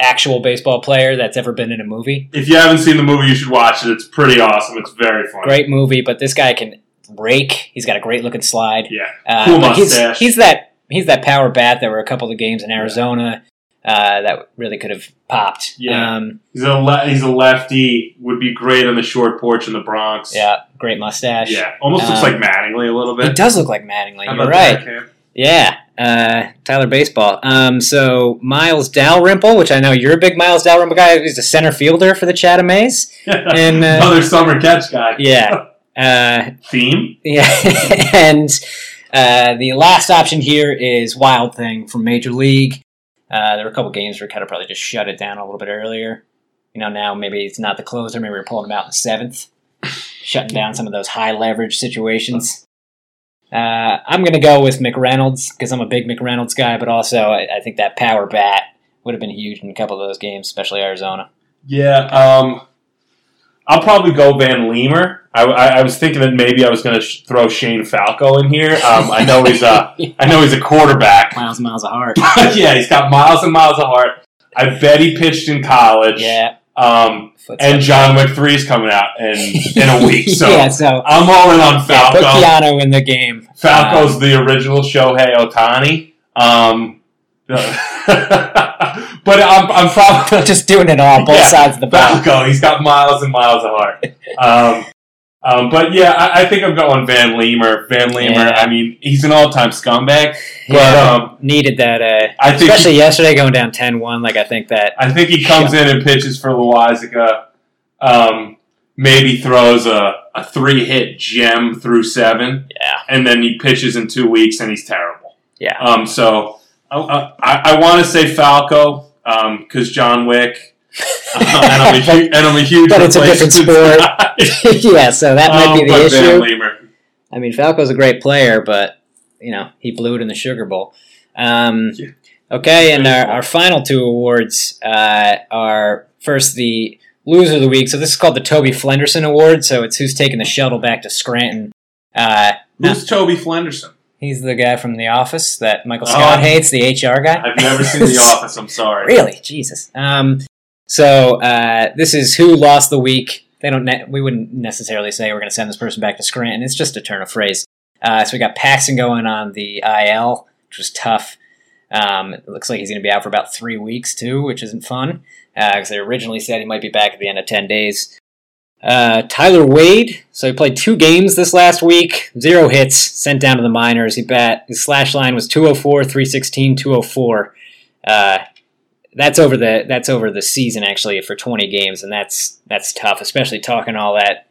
actual baseball player that's ever been in a movie. If you haven't seen the movie, you should watch it. It's pretty awesome. It's very fun. Great movie, but this guy can rake. He's got a great looking slide. Yeah. Uh, Cool but he's, mustache. he's that he's that power bat. There were a couple of games in Arizona uh, that really could have popped. Yeah. Um, He's a le- he's a lefty. Would be great on the short porch in the Bronx. yeah. Great mustache. Yeah. Almost looks Um, like Mattingly a little bit. He does look like Mattingly. How You're right. Yeah, uh, Tyler Baseball. Um, so Miles Dalrymple, which I know you're a big Miles Dalrymple guy. He's a center fielder for the Chatham A's. [laughs] And, uh, Another summer catch guy. Yeah, [laughs] uh, Theme? yeah, [laughs] and uh, the last option here is Wild Thing from Major League. Uh, there were a couple games where kind of probably just shut it down a little bit earlier. You know, now maybe it's not the closer. Maybe we're pulling him out in the seventh, shutting down some of those high leverage situations. Uh, I'm going to go with McReynolds because I'm a big McReynolds guy, but also I, I think that power bat would have been huge in a couple of those games, especially Arizona. Yeah. Um, I'll probably go Van Leemer. I, I, I was thinking that maybe I was going to sh- throw Shane Falco in here. Um, I know he's a [laughs] I know he's a quarterback. Miles and miles of heart. [laughs] yeah, he's got miles and miles of heart. I bet he pitched in college. Yeah. Um, and John Wick three is coming out in in a week. [laughs] So yeah, so I'm all in on yeah, put Falco. Keanu in the game. Falco's the original Shohei Ohtani. Um, [laughs] but I'm, I'm probably just doing it all, both Yeah, sides of the ball. Falco. He's got miles and miles of heart. [laughs] Um, um, but yeah, I, I think I'm going Van Leemer. Van Leemer. Yeah. I mean, he's an all-time scumbag. But Yeah, um, needed that, uh, I think especially yesterday going down 10-1. Like I think that I think he comes in and pitches for Loaisiga. Um, maybe throws a, a three-hit gem through seven, yeah, and then he pitches in two weeks and he's terrible. yeah. Um, so I, I, I want to say Falco Um. because John Wick, uh, [laughs] and, I'm a, hu- and I'm a huge. But it's a different sport. [laughs] [laughs] yeah, so that might Um, be the issue. I mean, Falco's a great player, but you know he blew it in the Sugar Bowl. Um, Yeah. okay, and our, our final two awards uh, are first the loser of the week. So this is called the Toby Flenderson Award. So it's who's taking the shuttle back to Scranton. Uh, Who's Toby Flenderson? He's the guy from The Office that Michael Scott Oh. hates, the HR guy. I've never seen The [laughs] Office. I'm sorry. Really, Jesus. Um, so uh, this is who lost the week. They don't. Ne- we wouldn't necessarily say we're going to send this person back to Scranton. It's just a turn of phrase. Uh, so we got Paxton going on the IL, which was tough. Um, it looks like he's going to be out for about three weeks too, which isn't fun because they originally said he might be back at the end of ten days. Uh, Tyler Wade. So he played two games this last week, zero hits, sent down to the minors. He bat his slash line was 204, 316, 204. Uh, that's over the that's over the season actually for 20 games, and that's that's tough, especially talking all that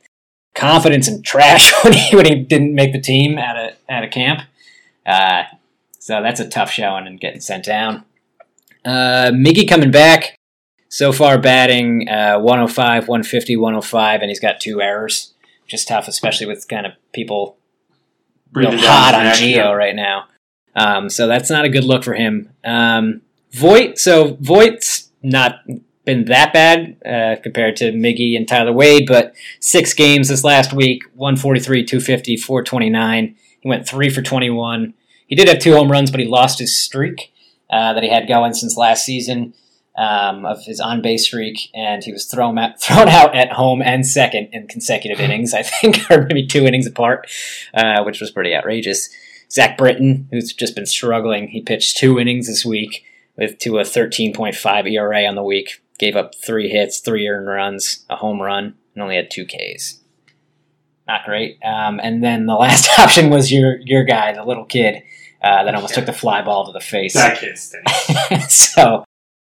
confidence and trash [laughs] when he when he didn't make the team at a at a camp. Uh, so that's a tough showing and getting sent down. Uh, Miggy coming back. So far, batting uh, 105, 150, 105, and he's got two errors. Just tough, especially with kind of people real Breathing hot on Gio right now. Um, so that's not a good look for him. Um, Voit, so Voit's not been that bad uh, compared to Miggy and Tyler Wade, but six games this last week 143, 250, 429. He went three for 21. He did have two home runs, but he lost his streak uh, that he had going since last season um, of his on base streak, and he was thrown out, [laughs] thrown out at home and second in consecutive innings, I think, [laughs] or maybe two innings apart, uh, which was pretty outrageous. Zach Britton, who's just been struggling, he pitched two innings this week with to a 13.5 ERA on the week. Gave up three hits, three earned runs, a home run, and only had two Ks. Not great. Um, and then the [laughs] last [laughs] option was your your guy, the little kid uh, that almost took the fly ball to the face. That kid stinks. [laughs] so,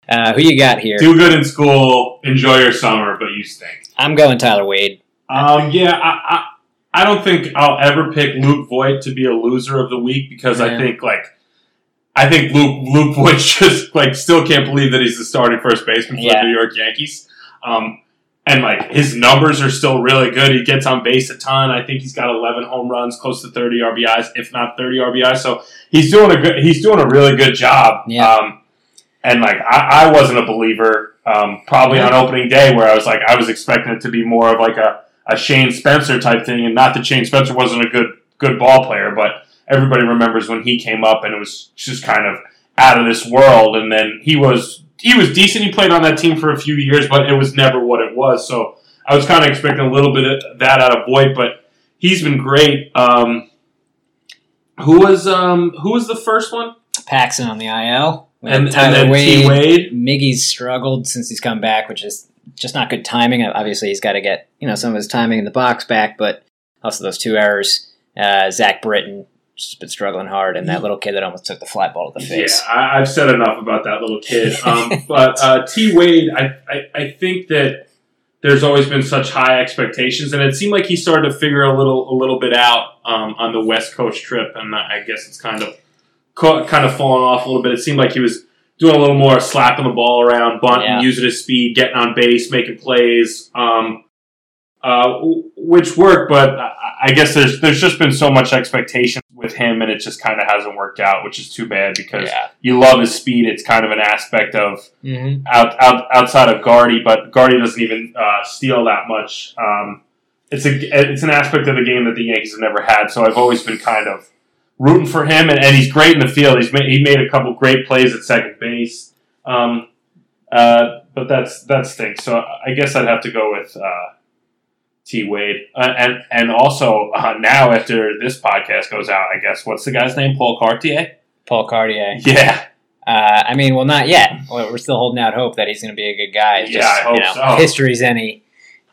uh, who you got here? Do good in school, enjoy your summer, but you stink. I'm going Tyler Wade. Um, yeah, I, I, I don't think I'll ever pick Luke Voit to be a loser of the week because I think like I think Luke Luke Voit [laughs] just like still can't believe that he's the starting first baseman for Yeah. the New York Yankees. Um, and like his numbers are still really good. He gets on base a ton. I think he's got 11 home runs, close to 30 RBIs, if not 30 RBIs. So he's doing a good. He's doing a really good job. Yeah. Um, and like I, I wasn't a believer um, probably on opening day where I was like I was expecting it to be more of like a, a Shane Spencer type thing, and not that Shane Spencer wasn't a good good ball player, but everybody remembers when he came up and it was just kind of out of this world. And then he was he was decent. He played on that team for a few years, but it was never what it was. So I was kind of expecting a little bit of that out of Voit, but he's been great. Um, who was um, who was the first one? Paxton on the IL. And, and Tyler then T Wade. Wade. Miggy's struggled since he's come back, which is just not good timing. Obviously, he's got to get you know some of his timing in the box back, but also those two errors. Uh, Zach Britton just been struggling hard, and that little kid that almost took the fly ball to the face. Yeah, I, I've said enough about that little kid. [laughs] Um, but uh, T Wade, I, I, I think that there's always been such high expectations, and it seemed like he started to figure a little a little bit out um, on the West Coast trip, and I guess it's kind of kind of fallen off a little bit. It seemed like he was doing a little more slapping the ball around, bunting, Yeah. using his speed, getting on base, making plays. Um, uh, which worked, but I I guess there's there's just been so much expectation with him, and it just kind of hasn't worked out, which is too bad because Yeah. you love his speed. It's kind of an aspect of Mm-hmm. out, out outside of Gardy, but Gardy doesn't even uh, steal that much. Um, it's a it's an aspect of the game that the Yankees have never had. So I've always been kind of rooting for him, and, and he's great in the field. He's made, he made a couple great plays at second base. Um, uh, but that's that stinks. So I guess I'd have to go with uh, T Wade, uh, and and also uh, now after this podcast goes out, I guess what's the guy's name? Paul Cartier. Paul Cartier. Yeah, Uh, I mean, well, not yet. We're we're still holding out hope that he's going to be a good guy. It's Yeah, I hope you know, so. history's any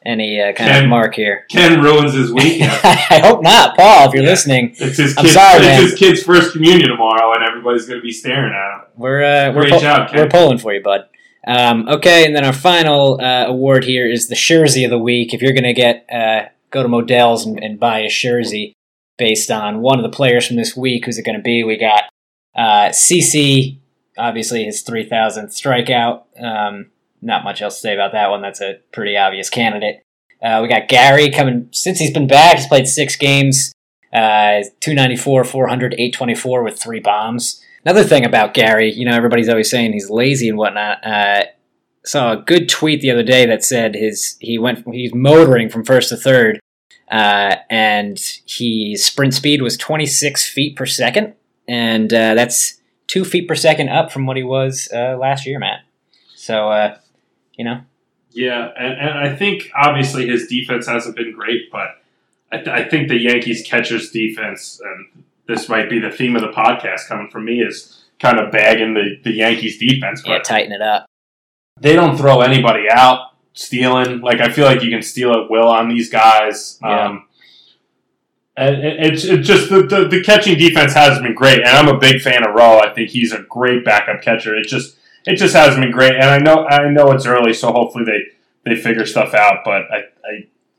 any uh, kind Ken- of mark here. Ken ruins his weekend. [laughs] I hope not, Paul. If you're Yeah. listening, It's his I'm kid's, sorry, it's man. his kid's first communion tomorrow, and everybody's going to be staring at him. we're uh, we're pull- job, Ken. we're pulling for you, bud. Um, okay, and then our final uh, award here is the Jersey of the week. If you're going to get uh, go to Modell's and, and buy a jersey based on one of the players from this week, who's it going to be? We got uh, CC, obviously his 3,000th strikeout. Um, not much else to say about that one. That's a pretty obvious candidate. Uh, we got Gary coming since he's been back. He's played six games, uh, 294, 400, 824 with three bombs. Another thing about Gary, you know, everybody's always saying he's lazy and whatnot. Uh, saw a good tweet the other day that said his he went he's motoring from first to third uh, and his sprint speed was 26 feet per second, and uh, that's two feet per second up from what he was uh, last year, Matt. So, uh, you know, Yeah, and, and I think obviously his defense hasn't been great, but I, th- I think the Yankees catcher's defense, and this might be the theme of the podcast coming from me, is kind of bagging the, the Yankees defense. But yeah, tighten it up. they don't throw anybody out stealing. Like I feel like you can steal at will on these guys. Yeah. Um, and it- it's it just the, the the catching defense has been great, and I'm a big fan of Rowe. I think he's a great backup catcher. It just it just has been great, and I know I know it's early, so hopefully they they figure stuff out. But I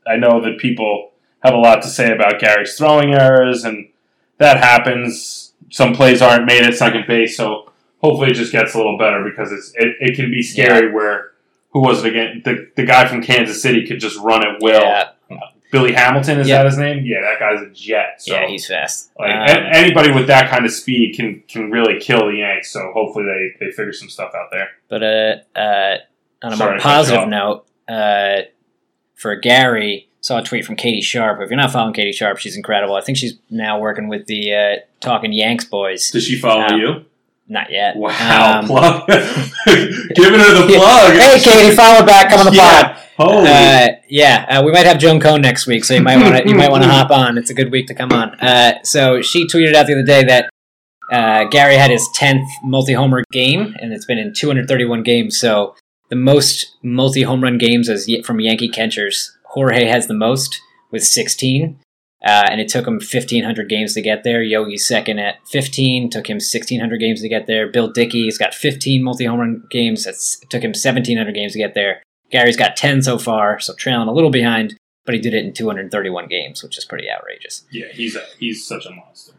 I, I know that people have a lot to say about Gary's throwing errors, and that happens. Some plays aren't made at second base, so hopefully it just gets a little better because it's it, it can be scary where who was it again? The the guy from Kansas City could just run at will. Yeah, Billy Hamilton is Yeah. that his name? Yeah, that guy's a jet. So yeah, he's fast. like Um, anybody with that kind of speed can can really kill the Yanks. So hopefully they they figure some stuff out there. But uh, uh, on a Sorry more to cut you positive note, uh, for Gary, saw a tweet from Katie Sharp. If you're not following Katie Sharp, she's incredible. I think she's now working with the uh, Talking Yanks boys. Does she follow Um, you? Not yet. Wow, Um, plug, [laughs] giving her the [laughs] plug. Hey, Katie, follow back. Come on the pod. Yeah. Holy. Uh, yeah, uh, we might have Joan Cone next week, so you might want to you might want to [laughs] hop on. It's a good week to come on. Uh, so she tweeted out the other day that uh, Gary had his tenth multi homer game, and it's been in 231 games. So the most multi home run games as from Yankee catchers, Jorge has the most with 16. Uh, and it took him 1,500 games to get there. Yogi's second at 15. Took him 1,600 games to get there. Bill Dickey's got 15 multi home run games. That's it took him 1,700 games to get there. Gary's got 10 so far, so trailing a little behind, but he did it in 231 games, which is pretty outrageous. yeah, he's a, he's such a monster.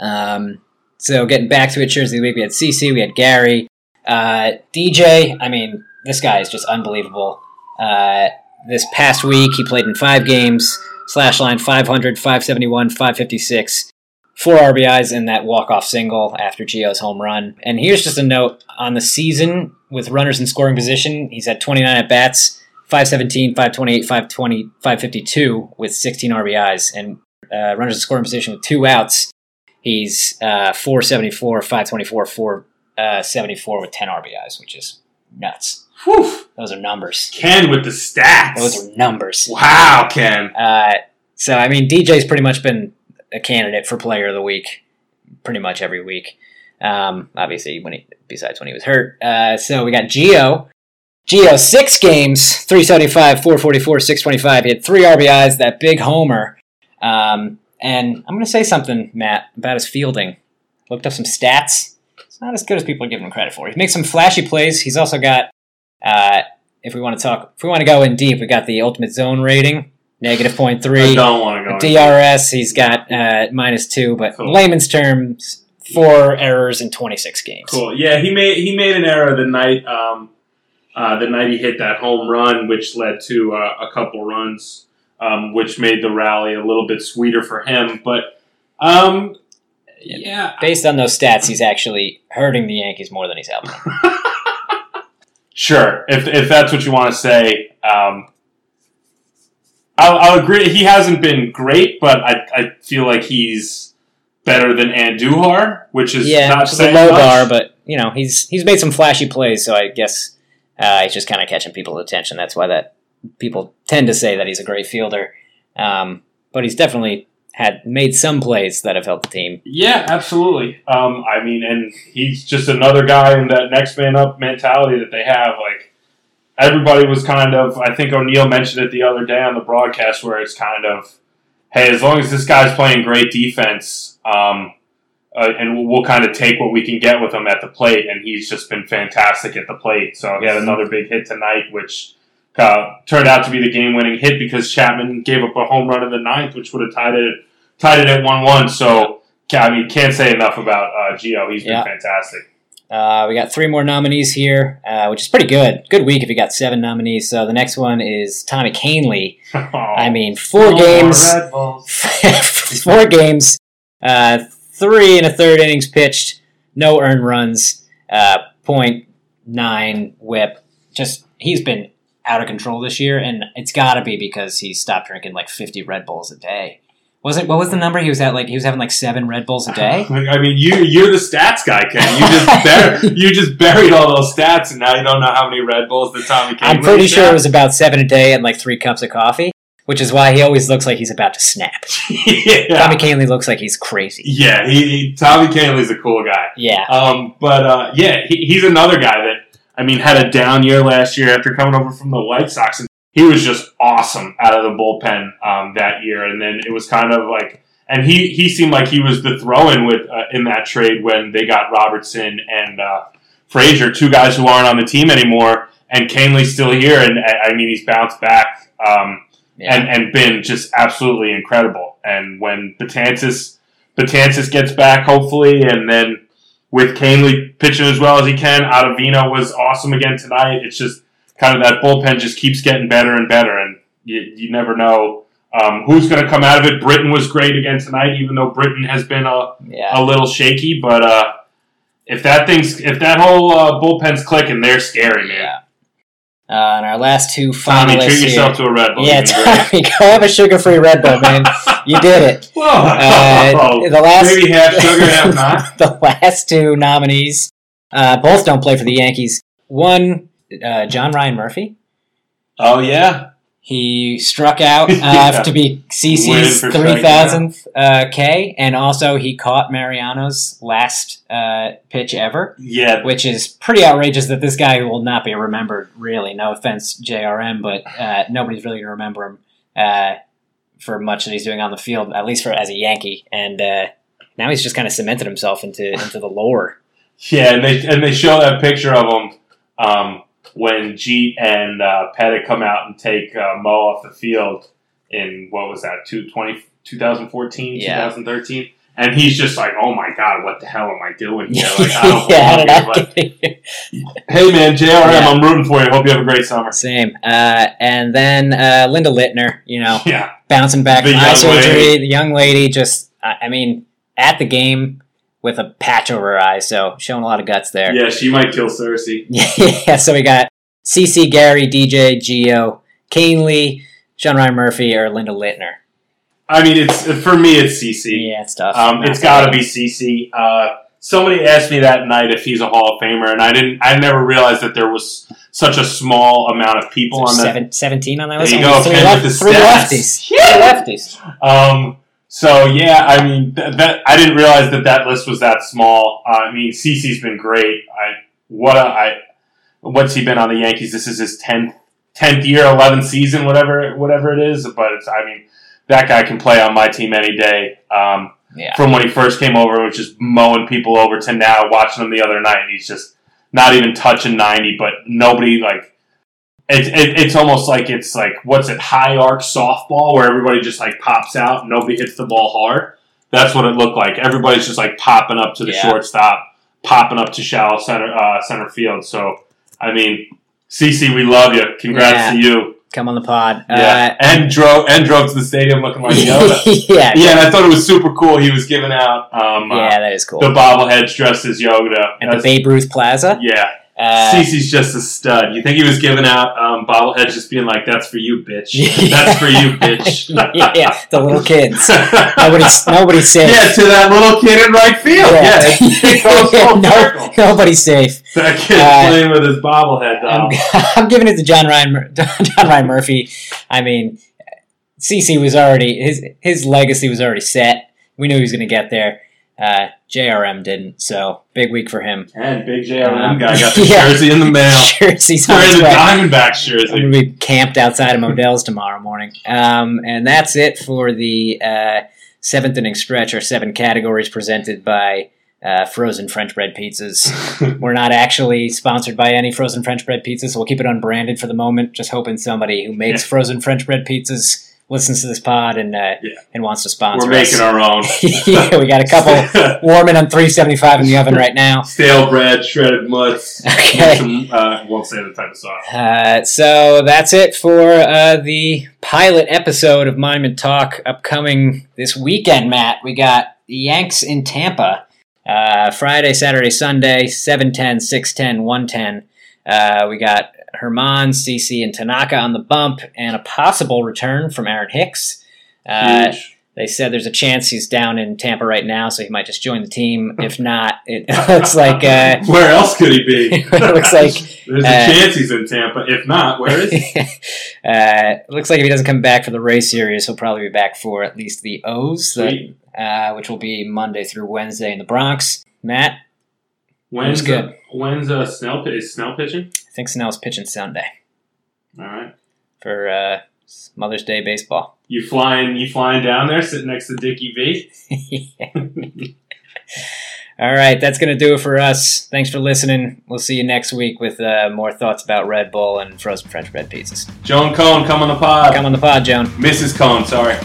Um, so getting back to it, Cheers of the Week, we had CC, we had Gary. Uh, DJ, I mean, this guy is just unbelievable. Uh, this past week, he played in five games, slash line 500, 571, 556, four RBIs in that walk-off single after Gio's home run. And here's just a note on the season with runners in scoring position, he's had 29 at bats, 517, 528, 520, 552 with 16 RBIs, and uh, runners in scoring position with two outs. He's uh, 474, 524, 474 with 10 RBIs, which is nuts. Whew. Those are numbers. Ken with the stats. Those are numbers. wow, Ken. Uh, so, I mean, DJ's pretty much been a candidate for Player of the Week pretty much every week. Um, obviously, when he besides when he was hurt. Uh, so we got Gio. Gio, six games, 375, 444, 625. He had three RBIs, that big homer. Um, and I'm going to say something, Matt, about his fielding. Looked up some stats. It's not as good as people are giving him credit for. He makes some flashy plays. He's also got, uh, if we want to talk, if we want to go in deep, we got the ultimate zone rating, negative point I three. don't want to go. DRS, he's got uh, minus two, but Cool. layman's terms, four errors in 26 games. Cool. Yeah, he made he made an error the night um, uh, the night he hit that home run, which led to uh, a couple runs, um, which made the rally a little bit sweeter for him. But um, yeah, Based on those stats, he's actually hurting the Yankees more than he's helping. [laughs] sure. If if that's what you want to say, um, I'll, I'll agree. He hasn't been great, but I, I feel like he's better than Andujar, which is yeah, not is a low much. bar, but you know he's he's made some flashy plays, so I guess uh, he's just kind of catching people's attention. That's why that people tend to say that he's a great fielder. Um, but he's definitely had made some plays that have helped the team. Yeah, absolutely. Um, I mean, and he's just another guy in that next man up mentality that they have. Like everybody was kind of, I think O'Neill mentioned it the other day on the broadcast, where it's kind of, hey, as long as this guy's playing great defense, um, uh, and we'll, we'll kind of take what we can get with him at the plate, and he's just been fantastic at the plate. So he had another big hit tonight, which. Uh, turned out to be the game-winning hit because Chapman gave up a home run in the ninth, which would have tied it tied it at one-one. So I mean, can't say enough about uh, Gio. He's been Yeah. fantastic. Uh, we got three more nominees here, uh, which is pretty good. Good week if you got seven nominees. So the next one is Tommy Kahnle. [laughs] I mean, four Oh, games, [laughs] four games, uh, three and a third innings pitched, no earned runs, uh, 0.9 whip. Just he's been out of control this year, and it's got to be because he stopped drinking like 50 Red Bulls a day. Was it? What was the number he was at? Like he was having like seven Red Bulls a [laughs] day. I mean, you you're the stats guy, Ken. You just [laughs] bur- you just buried all those stats, and now you don't know how many Red Bulls that Tommy. I'm pretty sure it was about seven a day and like three cups of coffee, which is why he always looks like he's about to snap. [laughs] yeah, Tommy Kahnle looks like he's crazy. yeah. He, he, Tommy Kahnle's a cool guy. Yeah, Um, but uh, yeah, he, he's another guy that I mean had a down year last year after coming over from the White Sox, and he was just awesome out of the bullpen um, that year. And then it was kind of like, and he he seemed like he was the throw-in with uh, in that trade when they got Robertson and uh, Frazier, two guys who aren't on the team anymore, and Kahnle's still here, and I I mean he's bounced back. Um, yeah. and, and been just absolutely incredible. And when Betances Betances gets back, hopefully, and then with Kahnle pitching as well as he can, Ottavino was awesome again tonight. It's just kind of that bullpen just keeps getting better and better, and you, you never know um, who's going to come out of it. Britton was great again tonight, even though Britton has been a, yeah. a little shaky. But uh, if that thing's if that whole uh, bullpen's clicking, they're scary, man. yeah. Uh, and our last two Tommy, finalists treat here. to a Red Bull. yeah, You've. [laughs] Tommy, go have a sugar-free Red Bull, man. You did it. [laughs] Whoa. Uh, [laughs] the last Maybe half sugar, half not. the last two nominees uh, both don't play for the Yankees. One, uh, John Ryan Murphy. Oh yeah, He struck out [laughs] uh, Yeah. to be CC's three thousandth uh, K, and also he caught Mariano's last uh, pitch ever, yeah. which is pretty outrageous. That this guy will not be remembered. Really, no offense, JRM, but uh, nobody's really going to remember him uh, for much that he's doing on the field, at least for as a Yankee. And uh, now he's just kind of cemented himself into into the lore. [laughs] Yeah, and they and they show that picture of him um, when Jeet and uh, Pettitte come out and take uh, Mo off the field in what was that 220, 2014, Yeah. 2013, and he's just like, "Oh my god, what the hell am I doing here?" [laughs] Like, I don't yeah, how belong did here, but, hey man, JRM, Yeah. I'm rooting for you. Hope you have a great summer. Same. Uh, and then uh, Linda Littner, you know, Yeah, bouncing back from eye surgery. The young lady just, I I mean, at the game with a patch over her eye, so showing a lot of guts there. yeah, she might kill Cersei. [laughs] Yeah, so we got CC, Gary, DJ, Gio, Kane Lee, John Ryan Murphy, or Linda Littner. I mean, it's for me, it's CC. Yeah, it's tough. Um, it's got to be CC. Uh, somebody asked me that night if he's a Hall of Famer, and I didn't. I never realized that there was such a small amount of people on that. Seven, 17 on that list. There you go, three, left, three lefties. Yeah. Three lefties. Um, so yeah, I mean th- that I didn't realize that that list was that small. Uh, I mean, CC's been great. I what a, I what's he been on the Yankees? This is his tenth tenth year, eleventh season, whatever whatever it is. But it's I mean that guy can play on my team any day. Um, Yeah. from when he first came over, was just mowing people over to now watching him the other night, and he's just not even touching ninety. But nobody like it's it, it's almost like it's like what's it high arc softball where everybody just like pops out and nobody hits the ball hard. That's what it looked like. Everybody's just like popping up to the Yeah. shortstop, popping up to shallow center uh, center field. So I mean, CC, we love you. Congrats Yeah. to you. Come on the pod. Yeah, and drove and drove to the stadium looking like [laughs] Yoda. yeah. yeah, and I thought it was super cool. He was giving out um, uh, Yeah, that is cool. the bobbleheads dressed as Yoda. At the Babe Ruth Plaza. yeah, Uh, CC's just a stud. You think he was giving out um, bobbleheads, just being like, "That's for you, bitch. That's for you, [laughs] bitch." yeah, [laughs] yeah, the little [laughs] kids. Nobody's nobody's safe. yeah, to that little kid in right field. Yeah, it, it goes full no, nobody's safe. That kid Uh, playing with his bobblehead I'm. I'm giving it to John Ryan, John Ryan Murphy. I mean, CC was already his his legacy was already set. We knew he was going to get there. Uh, JRM didn't, so big week for him. And big JRM Um, guy got the [laughs] yeah. jersey in the [laughs] mail. Jersey's on Wearing the. Diamondbacks jersey. be camped outside of Modell's tomorrow morning. Um, and that's it for the uh, seventh inning stretch, or seven categories presented by uh, Frozen French Bread Pizzas. [laughs] We're not actually sponsored by any frozen French bread pizzas, so we'll keep it unbranded for the moment. Just hoping somebody who makes Yeah. frozen French bread pizzas listens to this pod and uh, Yeah. and wants to sponsor We're making us. our own. [laughs] yeah, we got a couple [laughs] warming on 375 in the oven right now. Stale bread, shredded mutts. [laughs] Okay. Some, uh, won't say the type of sauce. Uh, so that's it for uh, the pilot episode of Monument Talk upcoming this weekend, Matt. We got the Yanks in Tampa. Uh, Friday, Saturday, Sunday, 710, 610, 110. Uh, we got Germán, CC, and Tanaka on the bump, and a possible return from Aaron Hicks. Uh, they said there's a chance he's down in Tampa right now, so he might just join the team. [laughs] If not, it [laughs] looks like uh, [laughs] Where else could he be? It looks like, there's a uh, chance he's in Tampa. If not, where is he? uh, looks like if he doesn't come back for the Rays series, he'll probably be back for at least the O's, that, uh, which will be Monday through Wednesday in the Bronx. Matt, When's That's good. When's uh, Snell? Is Snell pitching? I think Snell's pitching Sunday All right. for uh, Mother's Day baseball. You flying? You flying down there, sitting next to Dickie V? [laughs] [laughs] All right, that's going to do it for us. Thanks for listening. We'll see you next week with uh, more thoughts about Red Bull and frozen French bread pizzas. Joan Cone, come on the pod. Come on the pod, Joan. Mrs. Cone, sorry.